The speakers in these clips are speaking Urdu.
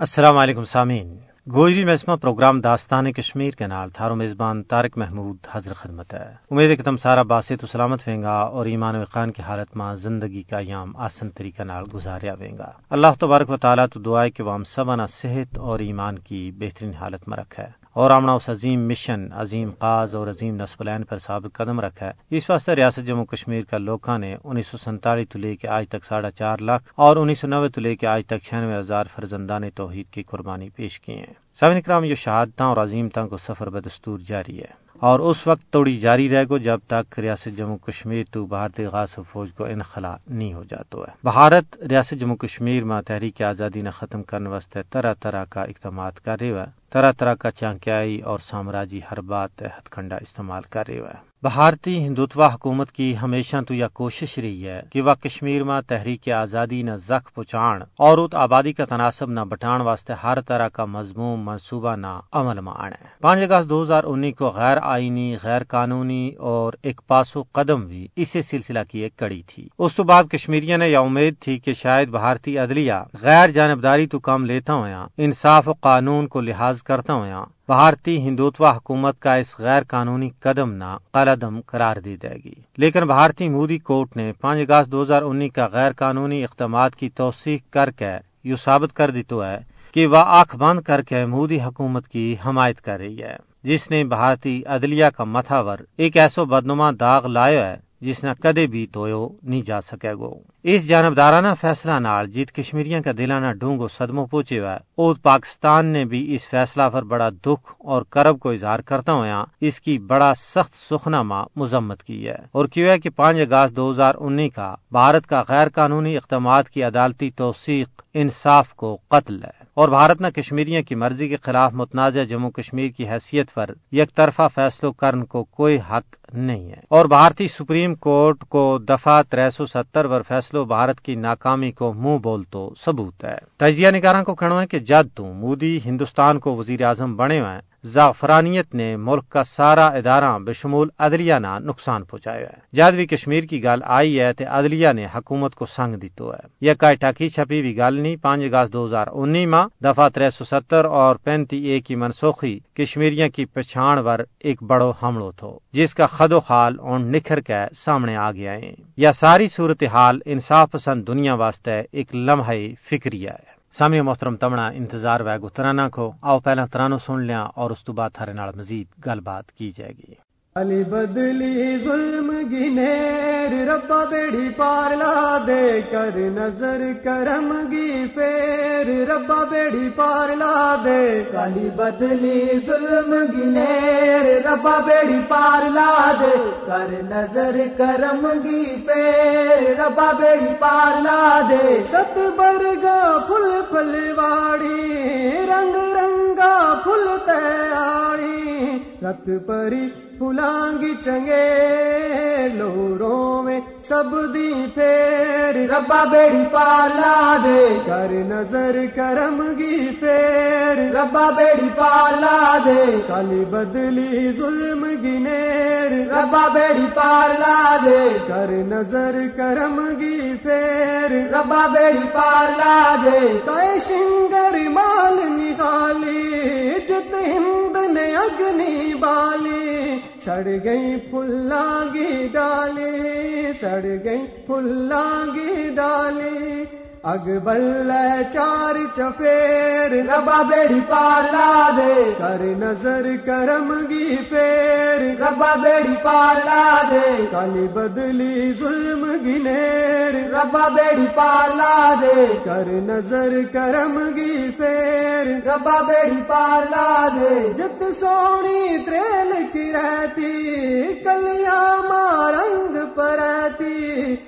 السلام علیکم سامعین۔ گوجری محسمہ پروگرام داستان کشمیر کے نال تھارو میزبان تارک محمود حاضر خدمت ہے۔ امید ہے کہ تم سارا باسے تو سلامت ویں گا اور ایمان و خان کی حالت میں زندگی کا یام آسن طریقہ نال گزاریا ویں گا۔ اللہ تبارک و تعالیٰ تو دعائے کہ وہ ہم سبانہ صحت اور ایمان کی بہترین حالت میں رکھا ہے اور آمنا اس عظیم مشن، عظیم قاز اور عظیم نسبلین پر ثابت قدم رکھا ہے۔ اس واسطے ریاست جموں کشمیر کا لوکاں نے انیس سو سینتالیس تو لے کے آج تک ساڑھا چار لاکھ اور انیس سو نوے تو لے کے آج تک چھیانوے ہزار فرزندان توحید کی قربانی پیش کی ہیں۔ سب کرام یہ شہادتیں اور عظیمتوں کو سفر بدستور جاری ہے۔ اور اس وقت توڑی جاری رہ گو جب تک ریاست جموں کشمیر تو بھارتی غاصب فوج کو انخلا نہیں ہو جاتا ہے۔ بھارت ریاست جموں کشمیر میں تحریک آزادی نہ ختم کرنے واسطے طرح طرح کا اقدامات کر رہے ہیں طرح طرح کا چانکیائی اور سامراجی ہر بات ہتھ کنڈا استعمال کر رہے ہیں بھارتی ہندوتوا حکومت کی ہمیشہ تو یہ کوشش رہی ہے کہ وہ کشمیر میں تحریک آزادی نہ زخ پہنچان اور ات آبادی کا تناسب نہ بٹان واسطے ہر طرح کا مضمون منصوبہ نہ عمل میں آنا ہے پانچ اگست دو ہزار انیس کو غیر آئینی، غیر قانونی اور ایک پاسو قدم بھی اسی سلسلہ کی ایک کڑی تھی۔ اس تو بعد کشمیریوں نے یہ امید تھی کہ شاید بھارتی عدلیہ غیر جانبداری تو کام لیتا ہوا انصاف و قانون کو لحاظ کرتا ہوا بھارتی ہندوتوا حکومت کا اس غیر قانونی قدم نہ قلعدم قرار دی جائے گی۔ لیکن بھارتی مودی کورٹ نے پانچ اگست دو ہزار انیس کا غیر قانونی اقدامات کی توثیق کر کے یہ ثابت کر دی تو ہے کہ وہ آنکھ بند کر کے مودی حکومت کی حمایت کر رہی ہے، جس نے بھارتی عدلیہ کا متھاور ایک ایسو بدنما داغ لایا ہے جس نے کدے بھی تویو نہیں جا سکے گو۔ اس جانبدارانہ فیصلہ نال جیت کشمیریاں کا دلانہ ڈونگو صدموں پہنچے ہوا اور پاکستان نے بھی اس فیصلہ پر بڑا دکھ اور کرب کو اظہار کرتا ہوا اس کی بڑا سخت سخنا ماں مذمت کی ہے۔ اور کیوں ہے کہ پانچ اگست دو ہزار انیس کا بھارت کا غیر قانونی اقدامات کی عدالتی توثیق انصاف کو قتل ہے۔ اور بھارت نے کشمیریوں کی مرضی کے خلاف متنازع جموں کشمیر کی حیثیت پر یک طرفہ فیصلوں کرن کو کوئی حق نہیں ہے۔ اور بھارتی سپریم کورٹ کو دفعہ تر سو ستر ور فیصلوں بھارت کی ناکامی کو منہ بول تو ثبوت ہے۔ تجزیہ نگاروں کو کہنا ہے کہ جد تو مودی ہندوستان کو وزیر اعظم بنے ہوئے زعفرانیت نے ملک کا سارا ادارہ بشمول عدلیہ نہ نقصان پہنچایا ہے۔ جد بھی کشمیر کی گل آئی ہے تو عدلیہ نے حکومت کو سنگ دیتو ہے۔ یہ کئی ٹاکی چھپی ہوئی گل نہیں، پانچ اگست دو ہزار انیس ماہ دفعہ تر سو ستر اور پینتی اے کی منسوخی کشمیریوں کی پچھان ور ایک بڑو حملو تھو، جس کا خد و خال اون نکھر کے سامنے آ گیا ہے۔ یہ ساری صورتحال انصاف پسند دنیا واسطے ایک لمحہ فکریہ ہے۔ سامع محترم تمنا انتظار ویگو ترانا کو آؤ پہلا ترانو سن لیا اور اس تو بعد تھارے مزید گل بات کی جائے گی۔ علی بدلی ظلم گنیر ربا بیڑی پار لا دے کر نظر کرم گی پھر ربا بیڑی پار لا دے کالی بدلی ظلم گنیر ربا بیڑی پار لا دے کر نظر کرم گی پھر ربا بیڑی پار لا دے۔ ست برگا پھل پھلواڑی رنگ رنگا پھل تیاری۔ رت پری پھلانگی چنگے لوروں میں سب دی پھیر۔ ربا بیڑی پالا دے کر نظر کرم گی پھیر۔ ربا بیڑی پالا دے کالی بدلی ظلم گنیر ربا بیڑی پالا دے کر نظر کرم گی پھیر۔ ربا بیڑی پالا دے کئی شنگر مال نکالی، جت ہند نے اگنی بالی۔ سڑ گئی پھلانگی ڈالی سڑ گئی پھلانگی ڈالی اگ بل چار چفیر ربا بیڑی پالا دے۔ کر نظر کرم گی پیر۔ ربا بیڑی پالا دے۔ کالی بدلی ظلم گنیر ربا بیڑی پالا دے۔ کر نظر کرم گی پیر۔ ربا بیڑی پالا دے۔ جت سونی تریل کی رہتی کلیا مارنگ پرتی کہ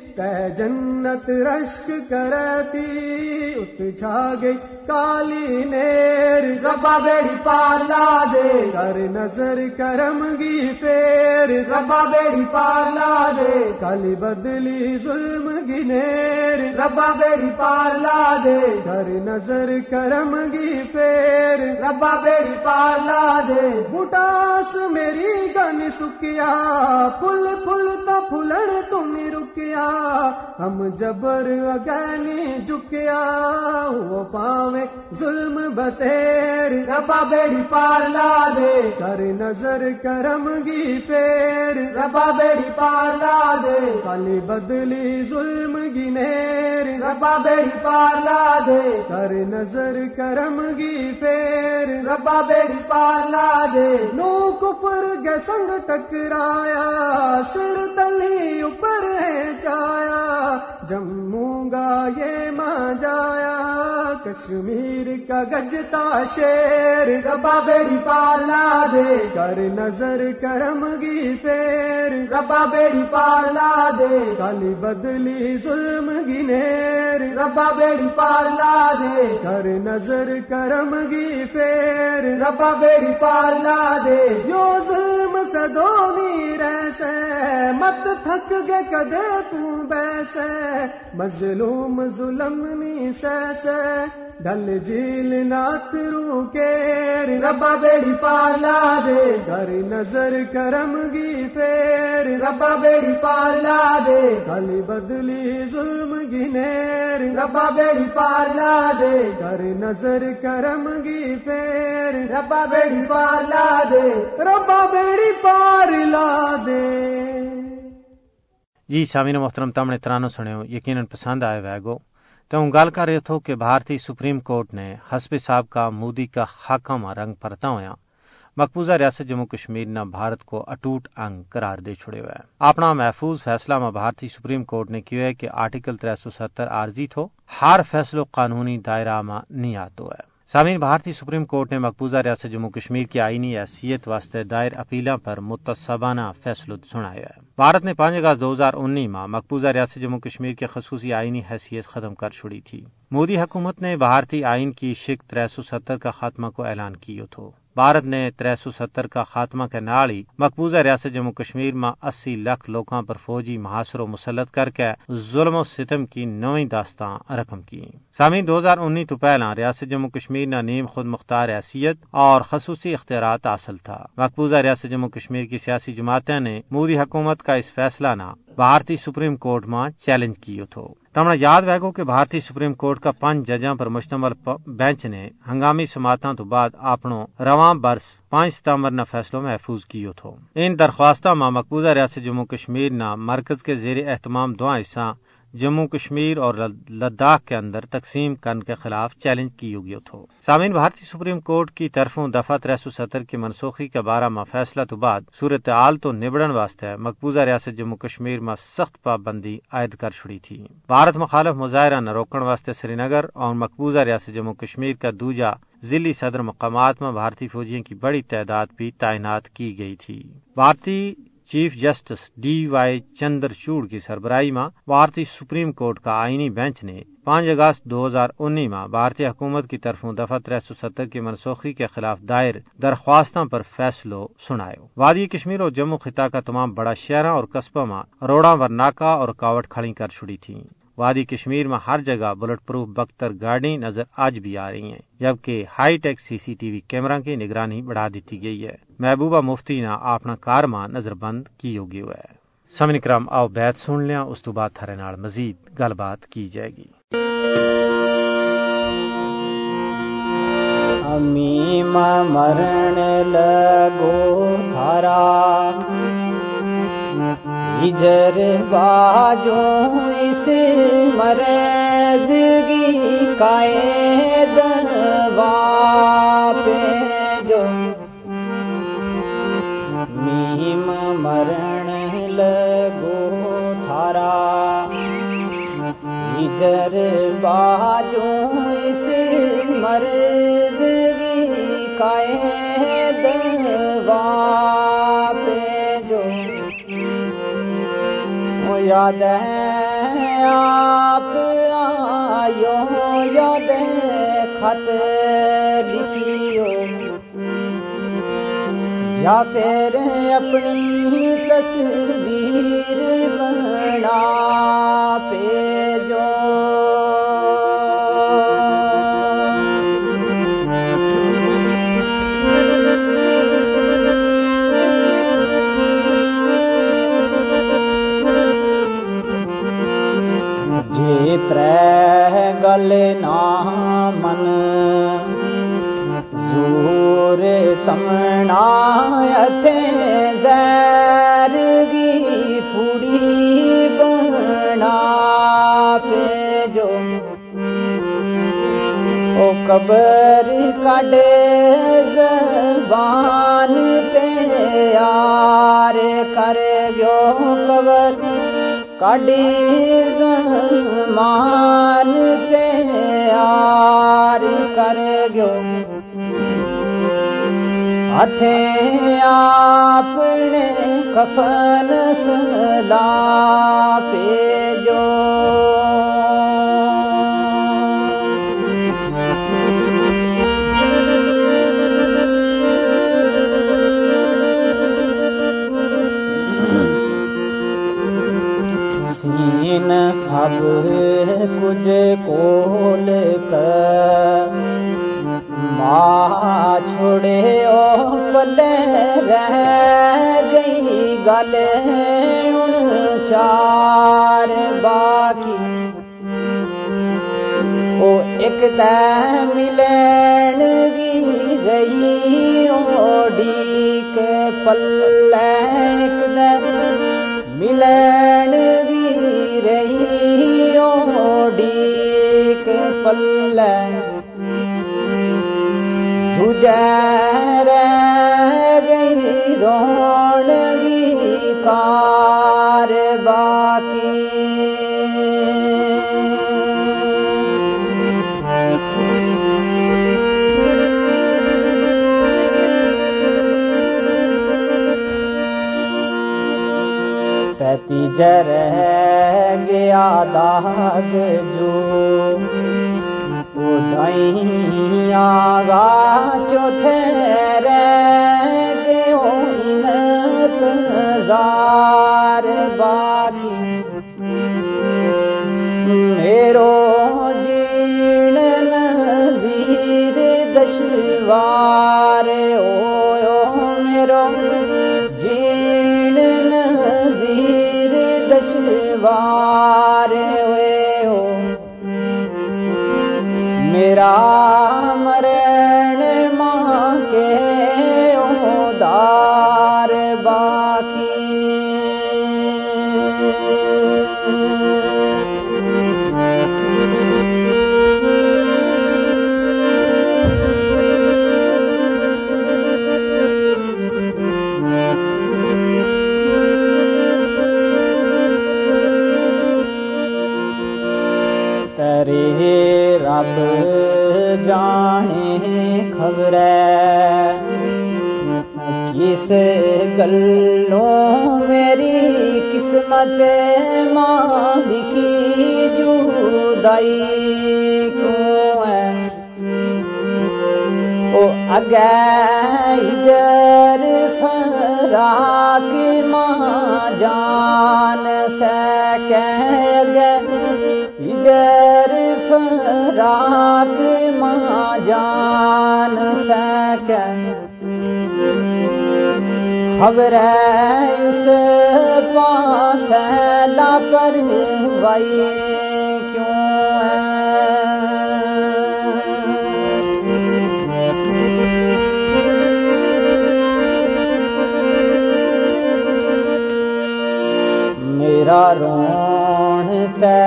جنت رشک کرتی ات چھا گئی کالی نیر۔ ربا بیڑی پالا دے۔ کر نظر کرم گی پیر۔ ربا بیڑی پالا دے۔ کالی بدلی ظلم گنیر ربا بیڑی پالا دے۔ کر نظر کرم گی پیر۔ ربا بیڑی پالا دے۔ بٹاس میری گن سکیا۔ پھل پھل تا پھلڑ تم رکیا۔ ہم جبر اگانی جکیا وہ پاوے ظلم بتیر۔ ربا بیڑی پار لا دے۔ کر نظر کرم گی پیر۔ ربا بیڑی پار لا دے۔ کالی بدلی ظلم گنیر ربا بیڑی پار لا دے۔ کر نظر کرم گی پیر ربا بیڑی پار لا دے۔ نو کفر گے سنگ ٹکرایا سر تلی اوپر ہے چایا۔ جموں گا یہ ماں جایا، کشمیر کا گجتا شیر، ربا بیڑی پار لا دے کر نظر کرم گی پیر۔ ربا بیڑی پار لا دے کالی بدلی ظلم گنیر ربا بیڑی پار لا دے کر نظر کرم گی پیر۔ ربا بیڑی پار لا دے یو ظلم سدونی ریسے مت تھک گے کدے تو بیسے، مظلوم ظلم نی سیسے ڈل جیل نات رو کے ربا بیڑی پار لا دے کر نظر کرم گی پیر ربا بیڑی پار لا دے کالی بدلی ظلم گنیر ربا بیڑی پار لا دے کر نظر کرم گی پیر ربا بیڑی پار لا دے، ربا بیڑی پار لا دے۔ جی سامعین محترم تم نے ترانو سنو یقیناً پسند آئے ویگو تو ہوں گل کر رہے تھو کہ بھارتی سپریم کورٹ نے حسب صاحب کا مودی کا حاکم رنگ پرتا ہوا مقبوضہ ریاست جموں کشمیر نہ بھارت کو اٹوٹ انگ قرار دے چھڑے ہوئے اپنا محفوظ فیصلہ میں بھارتی سپریم کورٹ نے کیا ہے کہ آرٹیکل تر سو ستر عارضی تھو ہر فیصلو قانونی دائرہ میں نہیں آتو ہے سامعین، بھارتی سپریم کورٹ نے مقبوضہ ریاست جموں کشمیر کی آئینی حیثیت واسطے دائر اپیلوں پر متصبانہ فیصلہ سنایا ہے۔ بھارت نے پانچ اگست دو ہزار انیس میں مقبوضہ ریاست جموں کشمیر کی خصوصی آئینی حیثیت ختم کر چھڑی تھی۔ مودی حکومت نے بھارتی آئین کی شک تر سو ستر کا خاتمہ کو اعلان کیا تھو بھارت نے تر سو ستر کا خاتمہ کے نال ہی مقبوضہ ریاست جموں کشمیر میں اسی لاکھ لوگوں پر فوجی محاصر و مسلط کر کے ظلم و ستم کی نویں داستان رقم کی سامعین، دو ہزار انی تو پہلا ریاست جموں کشمیر نے نیم خود مختار حیثیت اور خصوصی اختیارات حاصل تھا۔ مقبوضہ ریاست جموں کشمیر کی سیاسی جماعتیں نے مودی حکومت کا اس فیصلہ نہ بھارتی سپریم کورٹ میں چیلنج کیو تھو۔ تمہیں یاد ویگو کہ بھارتی سپریم کورٹ کا پانچ ججاں پر مشتمل بینچ نے ہنگامی سماعتوں تو بعد اپنو رواں برس پانچ ستمبر نہ فیصلوں محفوظ کیو تھو۔ ان درخواستوں میں مقبوضہ ریاست جموں کشمیر نہ مرکز کے زیر اہتمام دو حصہ جموں کشمیر اور لداخ کے اندر تقسیم کرنے کے خلاف چیلنج کی گیا تھو سامعین، بھارتی سپریم کورٹ کی طرفوں دفعہ تر سو ستر کی منسوخی کے بارہ میں فیصلہ تو بعد صورتحال تو نبڑن واسطے مقبوضہ ریاست جموں کشمیر میں سخت پابندی عائد کر چھڑی تھی۔ بھارت مخالف مظاہرہ نہ روکن واسطے سری نگر اور مقبوضہ ریاست جموں کشمیر کا دوجا ضلعی صدر مقامات میں بھارتی فوجیوں کی بڑی تعداد بھی تعینات کی گئی تھی۔ بھارتی chief justice D Y Chandrachud کی سربراہی میں بھارتی سپریم کورٹ کا آئینی بینچ نے پانچ اگست دو ہزار انی میں بھارتی حکومت کی طرفوں دفعہ تر سو ستر کی منسوخی کے خلاف دائر درخواستوں پر فیصلو سنایا۔ وادی کشمیر اور جموں خطہ کا تمام بڑا شہروں اور قصبہ میں روڑا ورناکا اور کاوٹ کھڑی کر چھڑی تھیں۔ وادی کشمیر میں ہر جگہ بلٹ پروف بختر گاڑی نظر آج بھی آ رہی ہیں، جبکہ high tech C C T V camera کی نگرانی بڑھا دیتی گئی ہے۔ محبوبہ مفتی نے اپنا کار ماں نظر بند کی ہوگی ہوا ہے۔ سمن کرم آؤ بیت سن لیا اس تو بعد تھرے نال مزید گل بات کی جائے گی۔ امی مرن لگو تھارا۔ ہجر باجو اس مرزگی قائد پہ جو میم مرن لگو تھارا۔ ہجر باجو اس مرزگی قائد پہ یاد ہے آپ آئیو یاد خط لکھیو یا پھر اپنی تصویر بنا پہ جو ترہ گل نامن زور تمنا زیرگی پوری بنا پہ جو او قبر کڈے زبان تے یار کر گیو قبر کڑی رحمان سے یار کر گیو ہتھے آپ نے کفن سلا پہ جو سب کچھ کول کر؟ ماں چھوڑے او پلے رہ گئی گل ان چار باقی۔ او ایک تے ملن گی رہی اوڈی کے پلے ایک تے گی رہی اوڈی کے پلے گئی رونگی کار باقی تیتی جر گیا داغ جو دائی آگا چوتھے رہ گئے انتظار باقی میرو خبر کس گلوں میری قسمت ماں لکھی جدائی کیوں ہے؟ او اگے جر فراق ماں جان سکے اگے جر فراق ماں جان سکے خبر اس پاس لا پر وائی کیوں میرا رون تے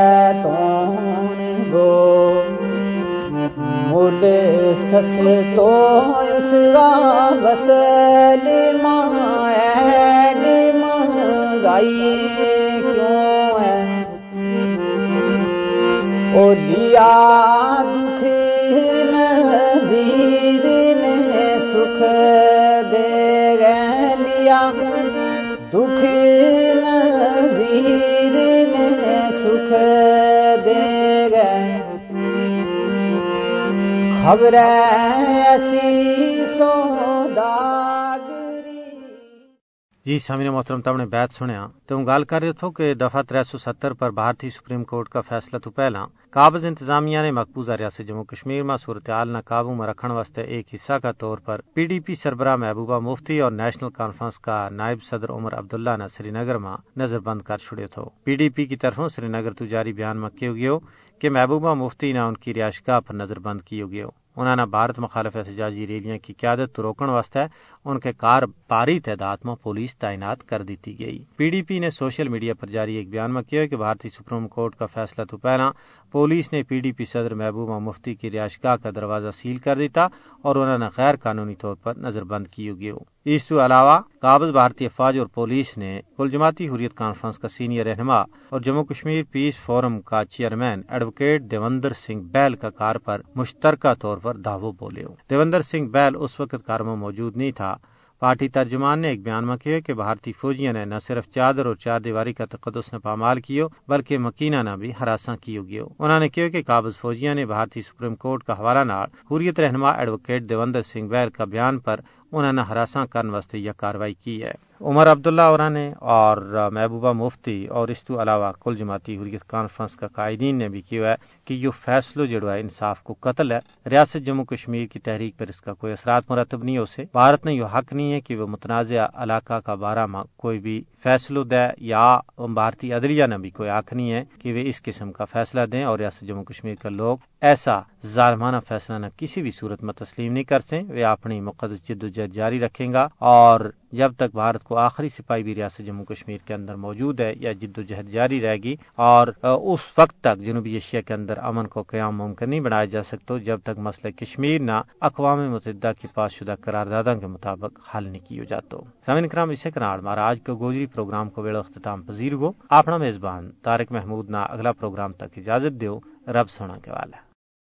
تون گو مل سس تو اس کا وسل کیوں ہے؟ او دیا خبر جی سامعین محترم تم نے بیت سنیا تم گل کر رہے تھو کہ دفعہ تر سو ستر پر بھارتی سپریم کورٹ کا فیصلہ تو پہلا قابض انتظامیہ نے مقبوضہ ریاست جموں کشمیر میں صورتحال نہ قابو میں رکھنے واسطے ایک حصہ کا طور پر پی ڈی پی سربراہ محبوبہ مفتی اور نیشنل کانفرنس کا نائب صدر عمر عبداللہ نے سری نگر میں نظر بند کر چھڑے تھو پی ڈی پی کی طرفوں سری نگر تو جاری بیان میں کیو گیو کہ محبوبہ مفتی نے ان کی رہائش گاہ پر نظر بند کیو گیو۔ انہوں نے بھارت مخالف احتجاجی ریلیاں کی قیادت روکن واسطے ان کے کار پاری تعداد میں پولیس تعینات کر دیتی گئی۔ پی ڈی پی نے سوشل میڈیا پر جاری ایک بیان میں کیا کہ بھارتی سپریم کورٹ کا فیصلہ تو پہلا پولیس نے پی ڈی پی صدر محبوبہ مفتی کی رہائش گاہ کا دروازہ سیل کر دیتا اور انہوں نے غیر قانونی طور پر نظر بند کی گئی اس علاوہ قابض بھارتی افواج اور پولیس نے کل جماعتی حریت کانفرنس کا سینئر رہنما اور جموں کشمیر پیس فورم کا چیئرمین ایڈوکیٹ دیوندر سنگھ بیل کا کار پر مشترکہ طور پر دعووں بولے۔ دیوندر سنگھ بیل اس وقت کار میں موجود نہیں تھا۔ پارٹی ترجمان نے ایک بیان میں کیا کہ بھارتی فوجیوں نے نہ صرف چادر اور چار دیواری کا تقدس نے پامال کیو، بلکہ مکینہ نے بھی ہراساں کیو گیو۔ انہوں نے کہا کہ قابض فوجیوں نے بھارتی سپریم کورٹ کا حوالہ نال حریت رہنما ایڈوکیٹ دیوندر سنگھ بیل کا بیان پر انہوں نے ہراساں کرنے واسطے یہ کاروائی کی ہے۔ عمر عبداللہ اور نے اور محبوبہ مفتی اور اس کے علاوہ کل جماعتی حریت کانفرنس کا قائدین نے بھی کیا ہے کہ یہ فیصلہ جڑا ہے، انصاف کو قتل ہے۔ ریاست جموں کشمیر کی تحریک پر اس کا کوئی اثرات مرتب نہیں ہو سے بھارت نے یہ حق نہیں ہے کہ وہ متنازع علاقہ کا بارہ ماہ کوئی بھی فیصلہ دے یا بھارتی عدلیہ نے بھی کوئی حق نہیں ہے کہ وہ اس قسم کا فیصلہ دیں اور ریاست جموں کشمیر کے لوگ ایسا ظالمانہ فیصلہ نہ کسی بھی صورت میں تسلیم نہیں کر سیں وہ اپنی مقدس جد و جہد جاری رکھیں گا اور جب تک بھارت کو آخری سپاہی بھی ریاست جموں کشمیر کے اندر موجود ہے یا جد و جہد جاری رہے گی اور اس وقت تک جنوبی ایشیا کے اندر امن کو قیام ممکن نہیں بنایا جا سکتا، جب تک مسئلہ کشمیر نہ اقوام متحدہ کے پاس شدہ قراردادوں کے مطابق حل نہیں کیا جاتا سمن کرام اسے کناڑ ہمارا آج کا گوجری پروگرام کو ویڑ اختتام پذیر ہو اپنا میزبان تارک محمود نہ اگلا پروگرام تک اجازت دیو، رب سونا کے والا